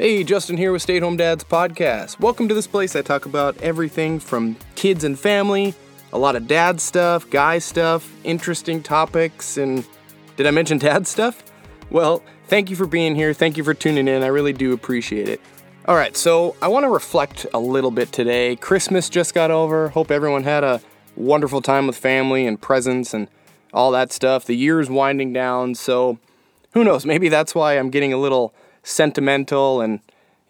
Hey, Justin here with Stay at Home Dads Podcast. Welcome to this place I talk about everything from kids and family, a lot of dad stuff, guy stuff, interesting topics, and did I mention dad stuff? Well, thank you for being here. Thank you for tuning in. I really do appreciate it. All right, so I want to reflect a little bit today. Christmas just got over. Hope everyone had a wonderful time with family and presents and all that stuff. The year's winding down, so who knows? Maybe that's why I'm getting a little sentimental and,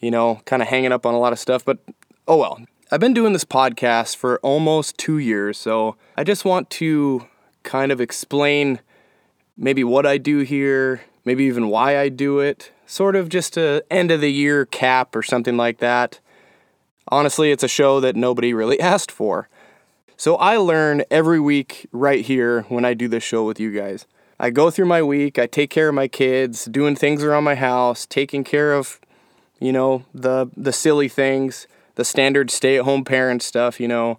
you know, kind of hanging up on a lot of stuff. But oh well. I've been doing this podcast for almost two years, so I just want to kind of explain maybe what I do here, maybe even why I do it, sort of just a end of the year cap or something like that. Honestly, it's a show that nobody really asked for. So I learn every week right here when I do this show with you guys. I go through my week, I take care of my kids, doing things around my house, taking care of, you know, the the silly things, the standard stay-at-home parent stuff, you know,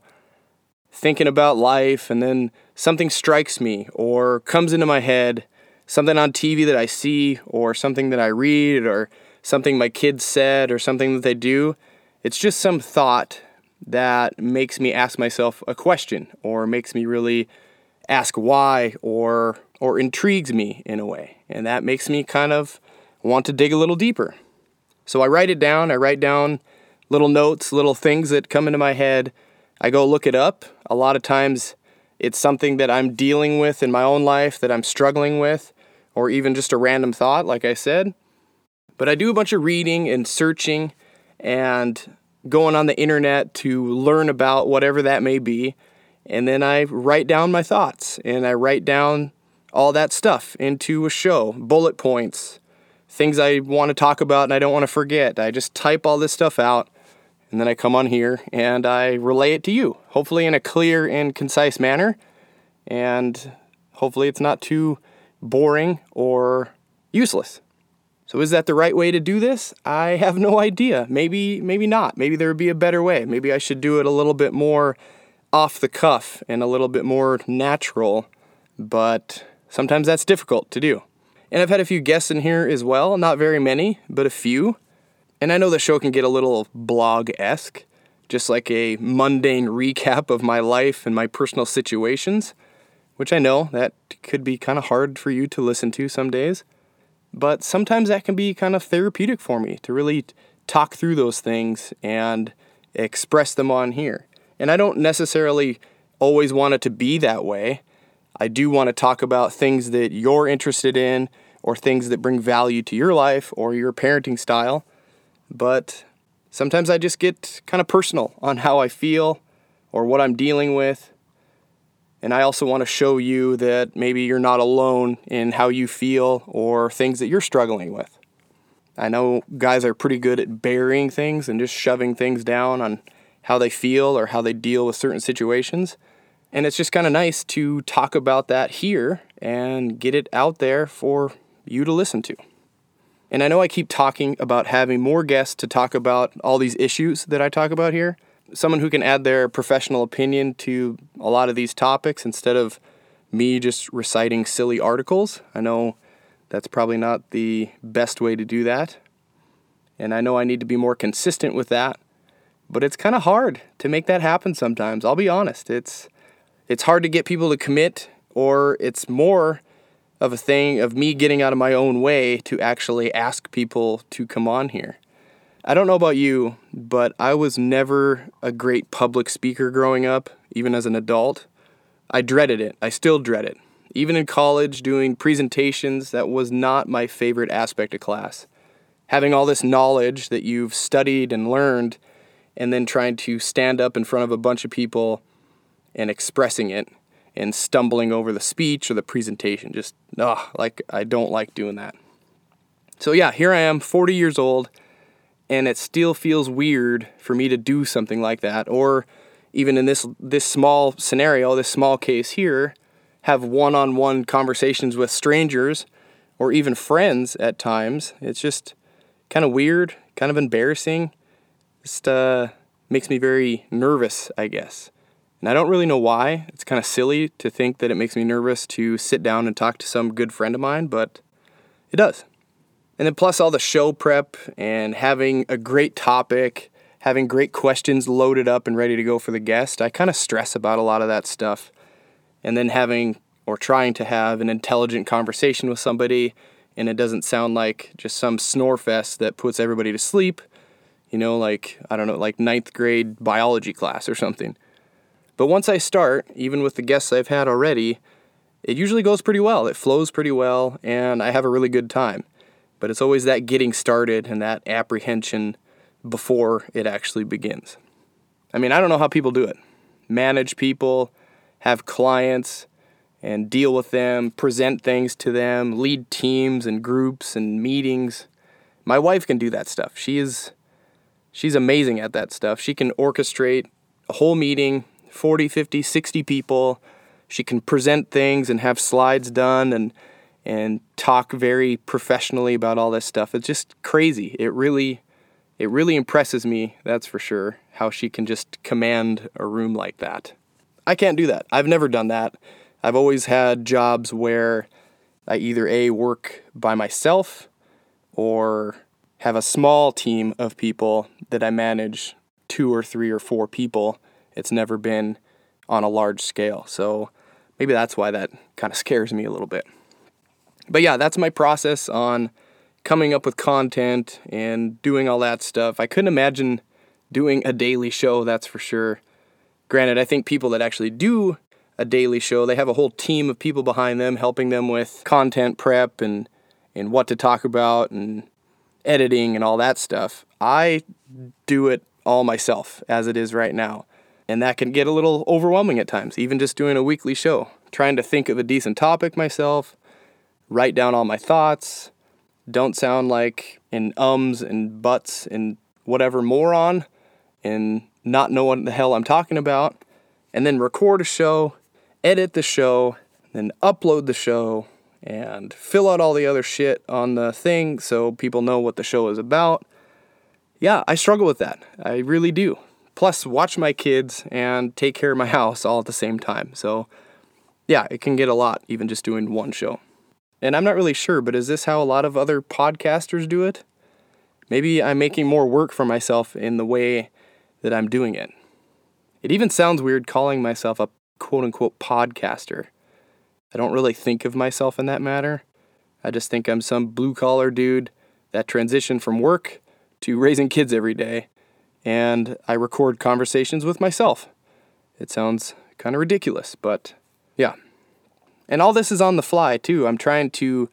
thinking about life and then something strikes me or comes into my head, something on TV that I see or something that I read or something my kids said or something that they do. It's just some thought that makes me ask myself a question or makes me really ask why or or intrigues me in a way. And that makes me kind of want to dig a little deeper. So I write it down, I write down little notes, little things that come into my head. I go look it up. A lot of times it's something that I'm dealing with in my own life that I'm struggling with or even just a random thought like I said. But I do a bunch of reading and searching and going on the internet to learn about whatever that may be and then I write down my thoughts and I write down all that stuff into a show, bullet points, things I want to talk about and I don't want to forget. I just type all this stuff out and then I come on here and I relay it to you, hopefully in a clear and concise manner. And hopefully it's not too boring or useless. So is that the right way to do this? I have no idea. Maybe maybe not. Maybe there would be a better way. Maybe I should do it a little bit more off the cuff and a little bit more natural, but sometimes that's difficult to do. And I've had a few guests in here as well, not very many, but a few. And I know the show can get a little blog esque, just like a mundane recap of my life and my personal situations, which I know that could be kind of hard for you to listen to some days. But sometimes that can be kind of therapeutic for me to really talk through those things and express them on here. And I don't necessarily always want it to be that way. I do want to talk about things that you're interested in or things that bring value to your life or your parenting style. But sometimes I just get kind of personal on how I feel or what I'm dealing with. And I also want to show you that maybe you're not alone in how you feel or things that you're struggling with. I know guys are pretty good at burying things and just shoving things down on how they feel or how they deal with certain situations. And it's just kind of nice to talk about that here and get it out there for you to listen to. And I know I keep talking about having more guests to talk about all these issues that I talk about here. Someone who can add their professional opinion to a lot of these topics instead of me just reciting silly articles. I know that's probably not the best way to do that. And I know I need to be more consistent with that but it's kind of hard to make that happen sometimes. I'll be honest. It's it's hard to get people to commit or it's more of a thing of me getting out of my own way to actually ask people to come on here. I don't know about you, but I was never a great public speaker growing up, even as an adult. I dreaded it. I still dread it. Even in college, doing presentations, that was not my favorite aspect of class. Having all this knowledge that you've studied and learned and then trying to stand up in front of a bunch of people and expressing it and stumbling over the speech or the presentation. Just, ugh, like, I don't like doing that. So, yeah, here I am, 40 years old, and it still feels weird for me to do something like that. Or even in this, this small scenario, this small case here, have one on one conversations with strangers or even friends at times. It's just kind of weird, kind of embarrassing just uh, makes me very nervous, I guess. And I don't really know why. It's kind of silly to think that it makes me nervous to sit down and talk to some good friend of mine, but it does. And then plus all the show prep and having a great topic, having great questions loaded up and ready to go for the guest. I kind of stress about a lot of that stuff. And then having or trying to have an intelligent conversation with somebody and it doesn't sound like just some snore fest that puts everybody to sleep, you know, like, I don't know, like ninth grade biology class or something. But once I start, even with the guests I've had already, it usually goes pretty well. It flows pretty well, and I have a really good time. But it's always that getting started and that apprehension before it actually begins. I mean, I don't know how people do it. Manage people, have clients, and deal with them, present things to them, lead teams and groups and meetings. My wife can do that stuff. She is she's amazing at that stuff. She can orchestrate a whole meeting, 40, 50, 60 people. She can present things and have slides done and and talk very professionally about all this stuff. It's just crazy. It really it really impresses me, that's for sure, how she can just command a room like that. I can't do that. I've never done that. I've always had jobs where I either A, work by myself or have a small team of people that I manage two or three or four people. It's never been on a large scale. So maybe that's why that kind of scares me a little bit. But yeah, that's my process on coming up with content and doing all that stuff. I couldn't imagine doing a daily show, that's for sure. Granted, I think people that actually do a daily show. They have a whole team of people behind them helping them with content prep and and what to talk about and editing and all that stuff. I do it all myself as it is right now. And that can get a little overwhelming at times, even just doing a weekly show. Trying to think of a decent topic myself, write down all my thoughts, don't sound like an ums and buts and whatever moron, and not know what the hell I'm talking about, and then record a show edit the show, then upload the show, and fill out all the other shit on the thing so people know what the show is about. Yeah, I struggle with that. I really do. Plus, watch my kids and take care of my house all at the same time. So, yeah, it can get a lot even just doing one show. And I'm not really sure, but is this how a lot of other podcasters do it? Maybe I'm making more work for myself in the way that I'm doing it. It even sounds weird calling myself a quote unquote podcaster. I don't really think of myself in that matter. I just think I'm some blue collar dude that transitioned from work to raising kids every day, and I record conversations with myself. It sounds kind of ridiculous, but yeah. And all this is on the fly, too. I'm trying to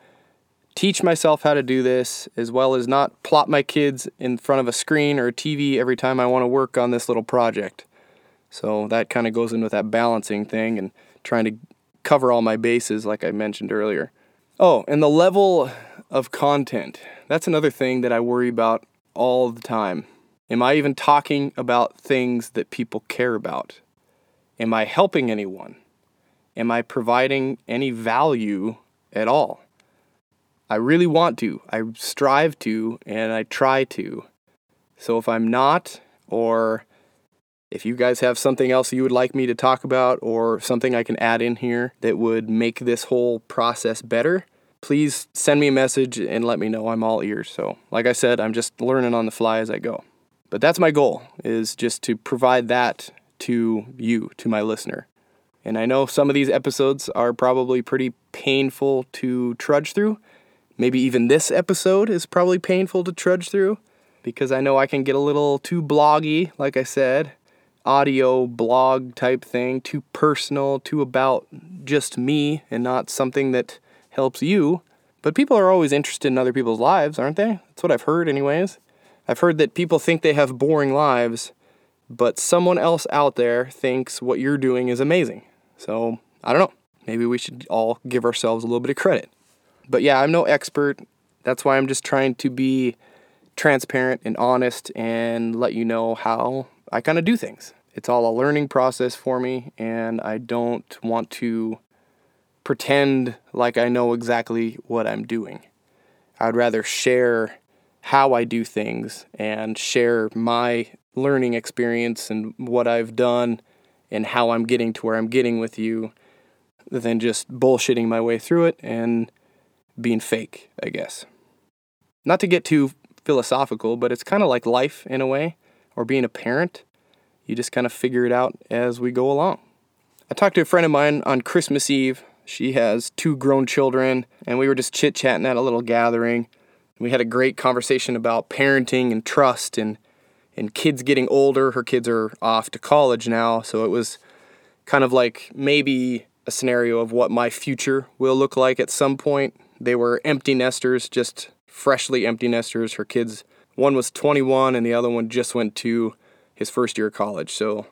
teach myself how to do this, as well as not plop my kids in front of a screen or a TV every time I want to work on this little project. So that kind of goes in with that balancing thing and trying to cover all my bases, like I mentioned earlier. Oh, and the level of content. That's another thing that I worry about all the time. Am I even talking about things that people care about? Am I helping anyone? Am I providing any value at all? I really want to. I strive to and I try to. So if I'm not, or if you guys have something else you would like me to talk about or something I can add in here that would make this whole process better, please send me a message and let me know. I'm all ears. So, like I said, I'm just learning on the fly as I go. But that's my goal is just to provide that to you, to my listener. And I know some of these episodes are probably pretty painful to trudge through. Maybe even this episode is probably painful to trudge through because I know I can get a little too bloggy, like I said, audio blog type thing, too personal, too about just me and not something that helps you. But people are always interested in other people's lives, aren't they? That's what I've heard, anyways. I've heard that people think they have boring lives, but someone else out there thinks what you're doing is amazing. So, I don't know. Maybe we should all give ourselves a little bit of credit. But yeah, I'm no expert. That's why I'm just trying to be transparent and honest and let you know how I kind of do things. It's all a learning process for me, and I don't want to pretend like I know exactly what I'm doing. I'd rather share how I do things and share my learning experience and what I've done and how I'm getting to where I'm getting with you than just bullshitting my way through it and being fake, I guess. not to get too philosophical, but it's kind of like life in a way, or being a parent. You just kind of figure it out as we go along. I talked to a friend of mine on Christmas Eve. She has two grown children, and we were just chit chatting at a little gathering. We had a great conversation about parenting and trust and and kids getting older. Her kids are off to college now, so it was kind of like maybe a scenario of what my future will look like at some point. They were empty nesters, just freshly empty nesters. Her kids, one was 21 and the other one just went to his first year of college. So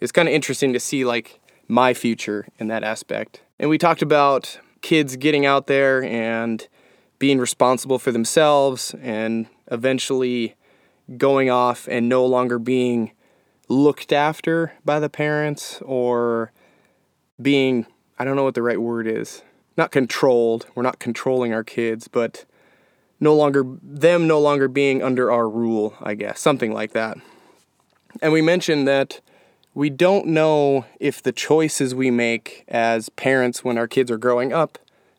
it's kind of interesting to see like my future in that aspect. And we talked about kids getting out there and being responsible for themselves and eventually going off and no longer being looked after by the parents or being, I don't know what the right word is, not controlled. We're not controlling our kids, but no longer, them no longer being under our rule, I guess, something like that. And we mentioned that we don't know if the choices we make as parents when our kids are growing up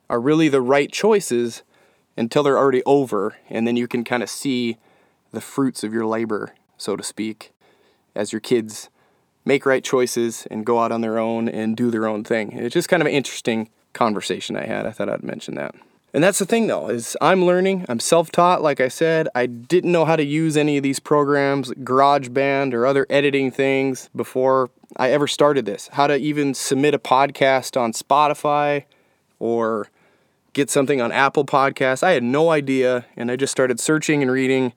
are really the right choices until they're already over. And then you can kind of see the fruits of your labor, so to speak, as your kids make right choices and go out on their own and do their own thing. It's just kind of an interesting conversation I had. I thought I'd mention that. And that's the thing though, is I'm learning, I'm self-taught, like I said. I didn't know how to use any of these programs, GarageBand or other editing things before I ever started this. How to even submit a podcast on Spotify or get something on Apple Podcasts. I had no idea and I just started searching and reading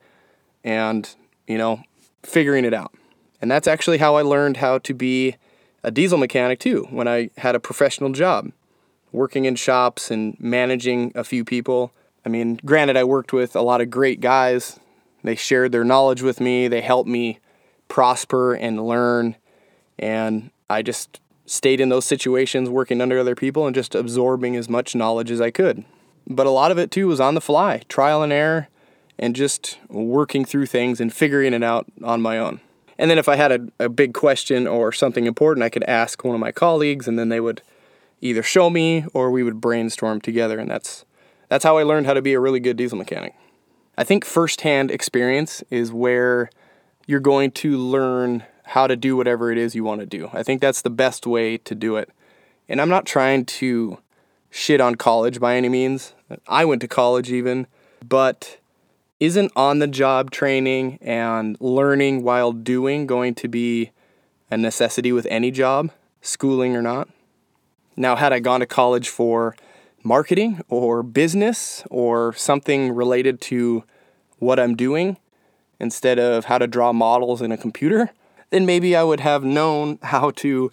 and, you know, figuring it out. And that's actually how I learned how to be a diesel mechanic too when I had a professional job, working in shops and managing a few people. I mean, granted, I worked with a lot of great guys. They shared their knowledge with me, they helped me prosper and learn. And I just stayed in those situations working under other people and just absorbing as much knowledge as I could. But a lot of it too was on the fly, trial and error, and just working through things and figuring it out on my own. And then if I had a, a big question or something important, I could ask one of my colleagues, and then they would either show me or we would brainstorm together. And that's that's how I learned how to be a really good diesel mechanic. I think firsthand experience is where you're going to learn how to do whatever it is you want to do. I think that's the best way to do it. And I'm not trying to shit on college by any means. I went to college even, but isn't on the job training and learning while doing going to be a necessity with any job, schooling or not? Now, had I gone to college for marketing or business or something related to what I'm doing instead of how to draw models in a computer, then maybe I would have known how to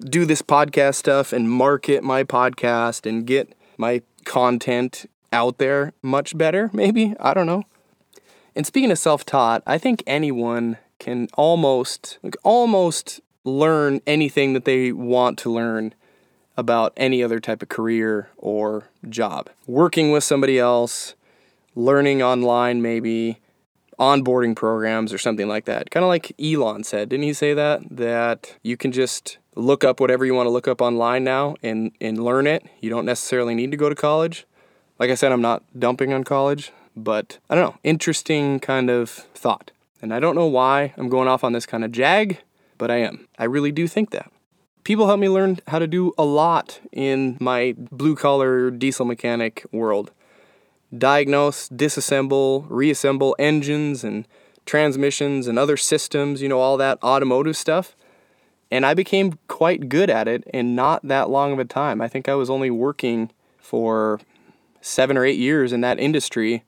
do this podcast stuff and market my podcast and get my content out there much better, maybe. I don't know. And speaking of self-taught, I think anyone can almost like almost learn anything that they want to learn about any other type of career or job. Working with somebody else, learning online maybe, onboarding programs or something like that. Kind of like Elon said, didn't he say that that you can just look up whatever you want to look up online now and and learn it. You don't necessarily need to go to college. Like I said, I'm not dumping on college. But I don't know, interesting kind of thought. And I don't know why I'm going off on this kind of jag, but I am. I really do think that. People help me learn how to do a lot in my blue collar diesel mechanic world diagnose, disassemble, reassemble engines and transmissions and other systems, you know, all that automotive stuff. And I became quite good at it in not that long of a time. I think I was only working for seven or eight years in that industry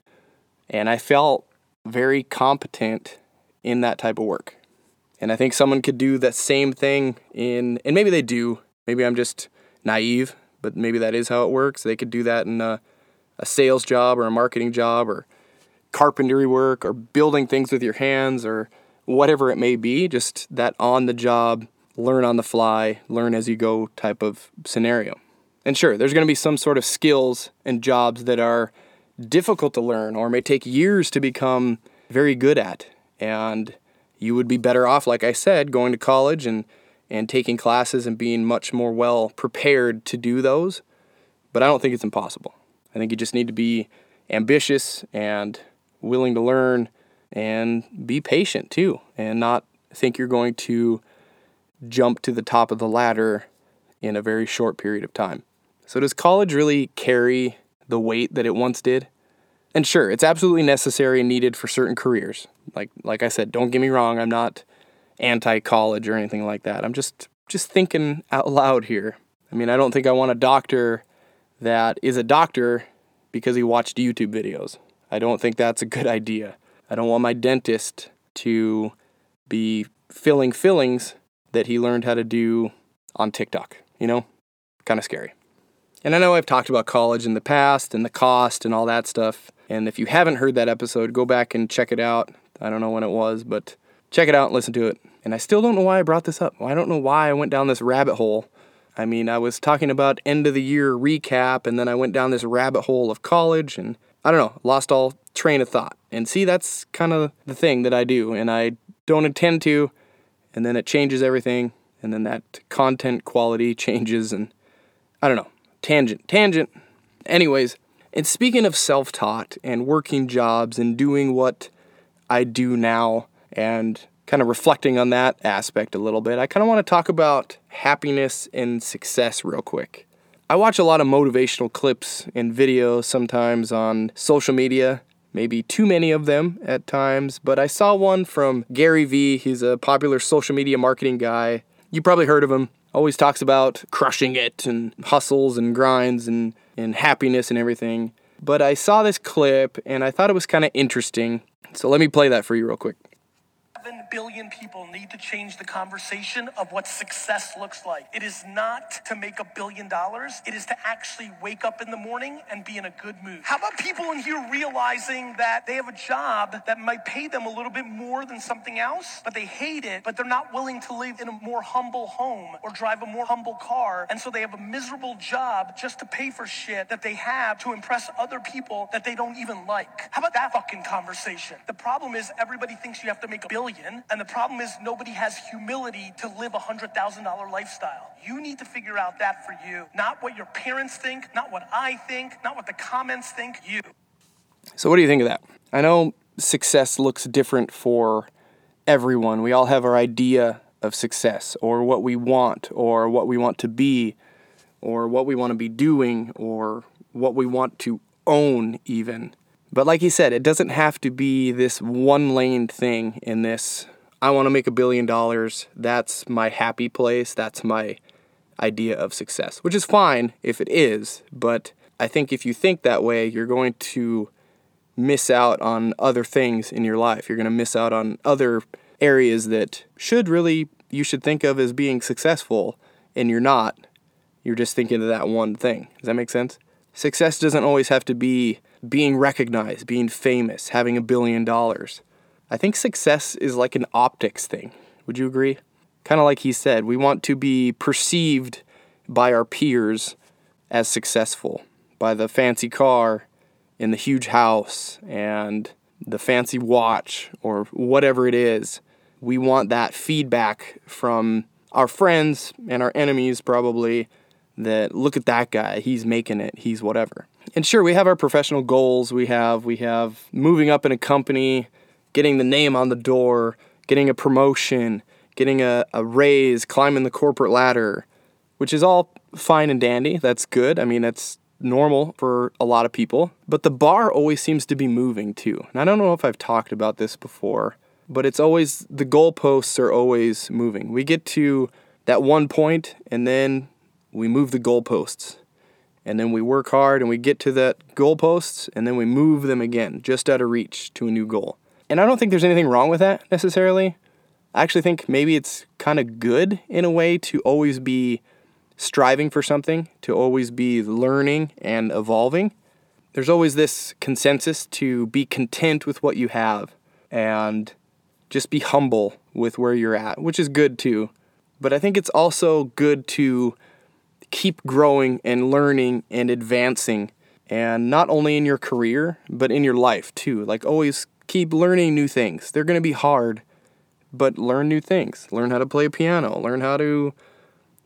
and I felt very competent in that type of work. And I think someone could do that same thing in, and maybe they do. Maybe I'm just naive, but maybe that is how it works. They could do that in a, a sales job or a marketing job or carpentry work or building things with your hands or whatever it may be. Just that on the job, learn on the fly, learn as you go type of scenario. And sure, there's going to be some sort of skills and jobs that are difficult to learn or may take years to become very good at. And you would be better off, like I said, going to college and, and taking classes and being much more well prepared to do those. But I don't think it's impossible. I think you just need to be ambitious and willing to learn, and be patient too, and not think you're going to jump to the top of the ladder in a very short period of time. So, does college really carry the weight that it once did? And sure, it's absolutely necessary and needed for certain careers. Like like I said, don't get me wrong, I'm not anti-college or anything like that. I'm just just thinking out loud here. I mean, I don't think I want a doctor that is a doctor because he watched YouTube videos. I don't think that's a good idea. I don't want my dentist to be filling fillings that he learned how to do on TikTok, you know? Kind of scary. And I know I've talked about college in the past and the cost and all that stuff. And if you haven't heard that episode, go back and check it out. I don't know when it was, but check it out and listen to it. And I still don't know why I brought this up. I don't know why I went down this rabbit hole. I mean, I was talking about end of the year recap, and then I went down this rabbit hole of college, and I don't know, lost all train of thought. And see, that's kind of the thing that I do, and I don't intend to, and then it changes everything, and then that content quality changes, and I don't know, tangent, tangent. Anyways, and speaking of self taught and working jobs and doing what I do now, and kind of reflecting on that aspect a little bit, I kind of want to talk about happiness and success real quick. I watch a lot of motivational clips and videos sometimes on social media, maybe too many of them at times, but I saw one from Gary Vee. He's a popular social media marketing guy. You probably heard of him. Always talks about crushing it and hustles and grinds and, and happiness and everything. But I saw this clip and I thought it was kind of interesting. So let me play that for you real quick billion people need to change the conversation of what success looks like. It is not to make a billion dollars, it is to actually wake up in the morning and be in a good mood. How about people in here realizing that they have a job that might pay them a little bit more than something else, but they hate it, but they're not willing to live in a more humble home or drive a more humble car, and so they have a miserable job just to pay for shit that they have to impress other people that they don't even like? How about that fucking conversation? The problem is everybody thinks you have to make a billion and the problem is, nobody has humility to live a $100,000 lifestyle. You need to figure out that for you. Not what your parents think, not what I think, not what the comments think, you. So, what do you think of that? I know success looks different for everyone. We all have our idea of success, or what we want, or what we want to be, or what we want to be doing, or what we want to own, even. But like he said, it doesn't have to be this one lane thing in this I want to make a billion dollars. That's my happy place. That's my idea of success, which is fine if it is. But I think if you think that way, you're going to miss out on other things in your life. You're going to miss out on other areas that should really, you should think of as being successful, and you're not. You're just thinking of that one thing. Does that make sense? Success doesn't always have to be being recognized, being famous, having a billion dollars. I think success is like an optics thing. Would you agree? Kind of like he said, we want to be perceived by our peers as successful, by the fancy car in the huge house and the fancy watch or whatever it is. We want that feedback from our friends and our enemies, probably, that look at that guy, he's making it, he's whatever. And sure, we have our professional goals, we have we have moving up in a company, getting the name on the door, getting a promotion, getting a, a raise, climbing the corporate ladder, which is all fine and dandy. That's good. I mean, that's normal for a lot of people. But the bar always seems to be moving too. And I don't know if I've talked about this before, but it's always the goalposts are always moving. We get to that one point and then we move the goalposts. And then we work hard and we get to that goalposts and then we move them again just out of reach to a new goal. And I don't think there's anything wrong with that necessarily. I actually think maybe it's kind of good in a way to always be striving for something, to always be learning and evolving. There's always this consensus to be content with what you have and just be humble with where you're at, which is good too. But I think it's also good to keep growing and learning and advancing and not only in your career but in your life too like always keep learning new things. They're going to be hard, but learn new things. Learn how to play a piano, learn how to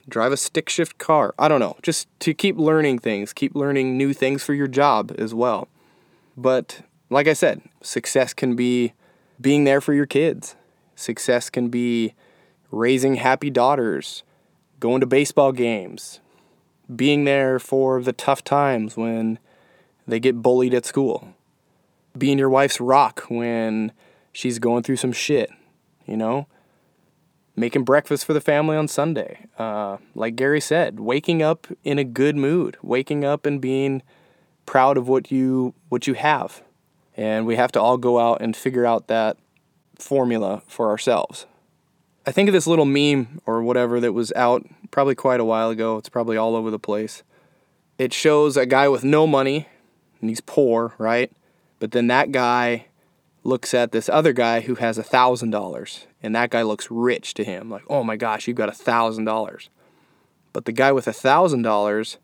drive a stick shift car. I don't know. Just to keep learning things, keep learning new things for your job as well. But like I said, success can be being there for your kids. Success can be raising happy daughters, going to baseball games, being there for the tough times when they get bullied at school, being your wife's rock when she's going through some shit, you know? Making breakfast for the family on Sunday. Uh, like Gary said, waking up in a good mood, waking up and being proud of what you what you have. And we have to all go out and figure out that formula for ourselves. I think of this little meme or whatever that was out probably quite a while ago. It's probably all over the place. It shows a guy with no money and he's poor, right? But then that guy looks at this other guy who has a thousand dollars and that guy looks rich to him like oh my gosh you've got a thousand dollars but the guy with a thousand dollars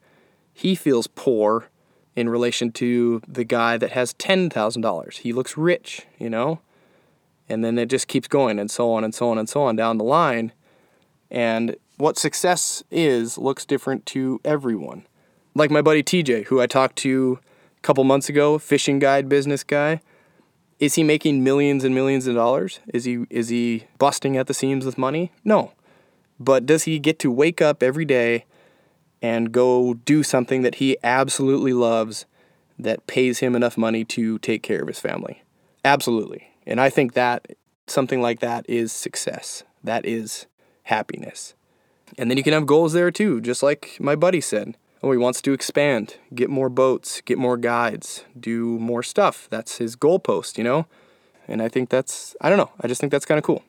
he feels poor in relation to the guy that has ten thousand dollars he looks rich you know and then it just keeps going and so on and so on and so on down the line and what success is looks different to everyone like my buddy tj who i talked to a couple months ago fishing guide business guy is he making millions and millions of dollars? Is he is he busting at the seams with money? No. But does he get to wake up every day and go do something that he absolutely loves that pays him enough money to take care of his family? Absolutely. And I think that something like that is success. That is happiness. And then you can have goals there too, just like my buddy said. Oh, he wants to expand, get more boats, get more guides, do more stuff. That's his goalpost, you know? And I think that's, I don't know, I just think that's kind of cool.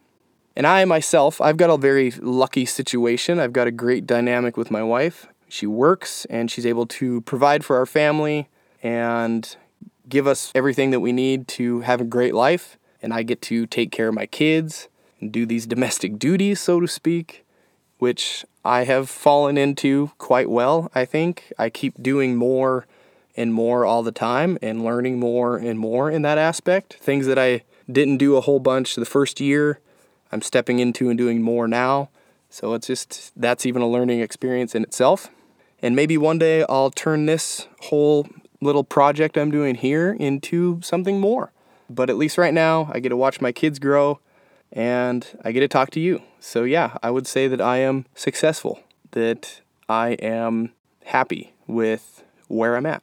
And I myself, I've got a very lucky situation. I've got a great dynamic with my wife. She works and she's able to provide for our family and give us everything that we need to have a great life. And I get to take care of my kids and do these domestic duties, so to speak, which I have fallen into quite well, I think. I keep doing more and more all the time and learning more and more in that aspect. Things that I didn't do a whole bunch the first year, I'm stepping into and doing more now. So it's just that's even a learning experience in itself. And maybe one day I'll turn this whole little project I'm doing here into something more. But at least right now, I get to watch my kids grow and I get to talk to you. So, yeah, I would say that I am successful, that I am happy with where I'm at.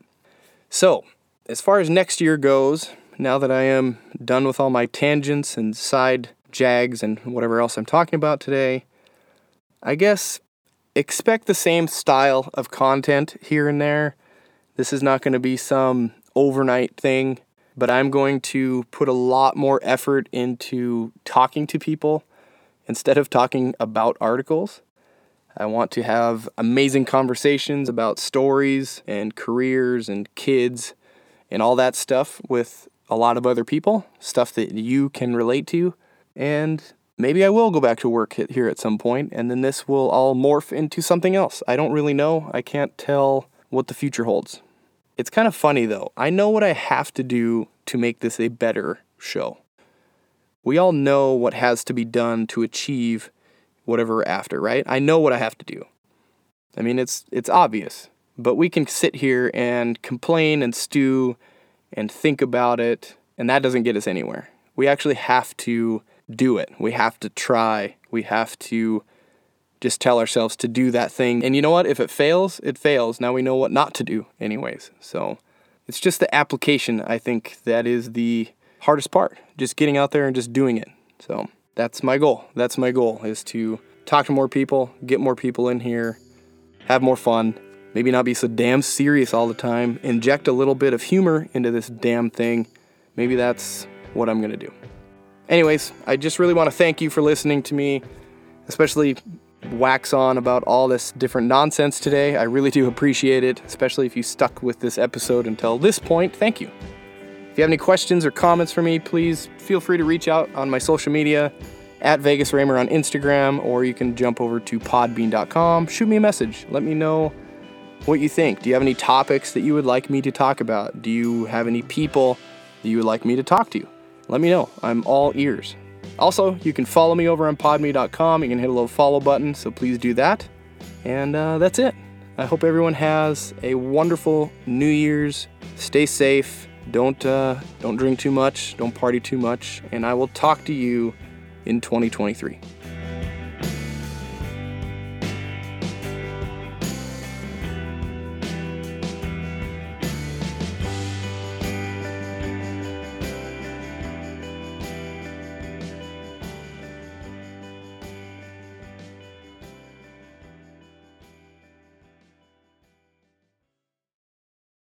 So, as far as next year goes, now that I am done with all my tangents and side jags and whatever else I'm talking about today, I guess expect the same style of content here and there. This is not going to be some overnight thing but I'm going to put a lot more effort into talking to people instead of talking about articles. I want to have amazing conversations about stories and careers and kids and all that stuff with a lot of other people, stuff that you can relate to. And maybe I will go back to work here at some point, and then this will all morph into something else. I don't really know. I can't tell what the future holds. It's kind of funny though. I know what I have to do to make this a better show. We all know what has to be done to achieve whatever after, right? I know what I have to do. I mean, it's it's obvious, but we can sit here and complain and stew and think about it, and that doesn't get us anywhere. We actually have to do it. We have to try. We have to just tell ourselves to do that thing. And you know what? If it fails, it fails. Now we know what not to do, anyways. So it's just the application, I think, that is the hardest part. Just getting out there and just doing it. So that's my goal. That's my goal is to talk to more people, get more people in here, have more fun, maybe not be so damn serious all the time, inject a little bit of humor into this damn thing. Maybe that's what I'm going to do. Anyways, I just really want to thank you for listening to me, especially wax on about all this different nonsense today. I really do appreciate it, especially if you stuck with this episode until this point. Thank you. If you have any questions or comments for me, please feel free to reach out on my social media at Vegas Raymer on Instagram, or you can jump over to podbean.com. Shoot me a message. Let me know what you think. Do you have any topics that you would like me to talk about? Do you have any people that you would like me to talk to? Let me know. I'm all ears. Also, you can follow me over on podme.com. You can hit a little follow button, so please do that. And uh, that's it. I hope everyone has a wonderful New Year's. Stay safe, don't uh, don't drink too much, don't party too much, and I will talk to you in 2023.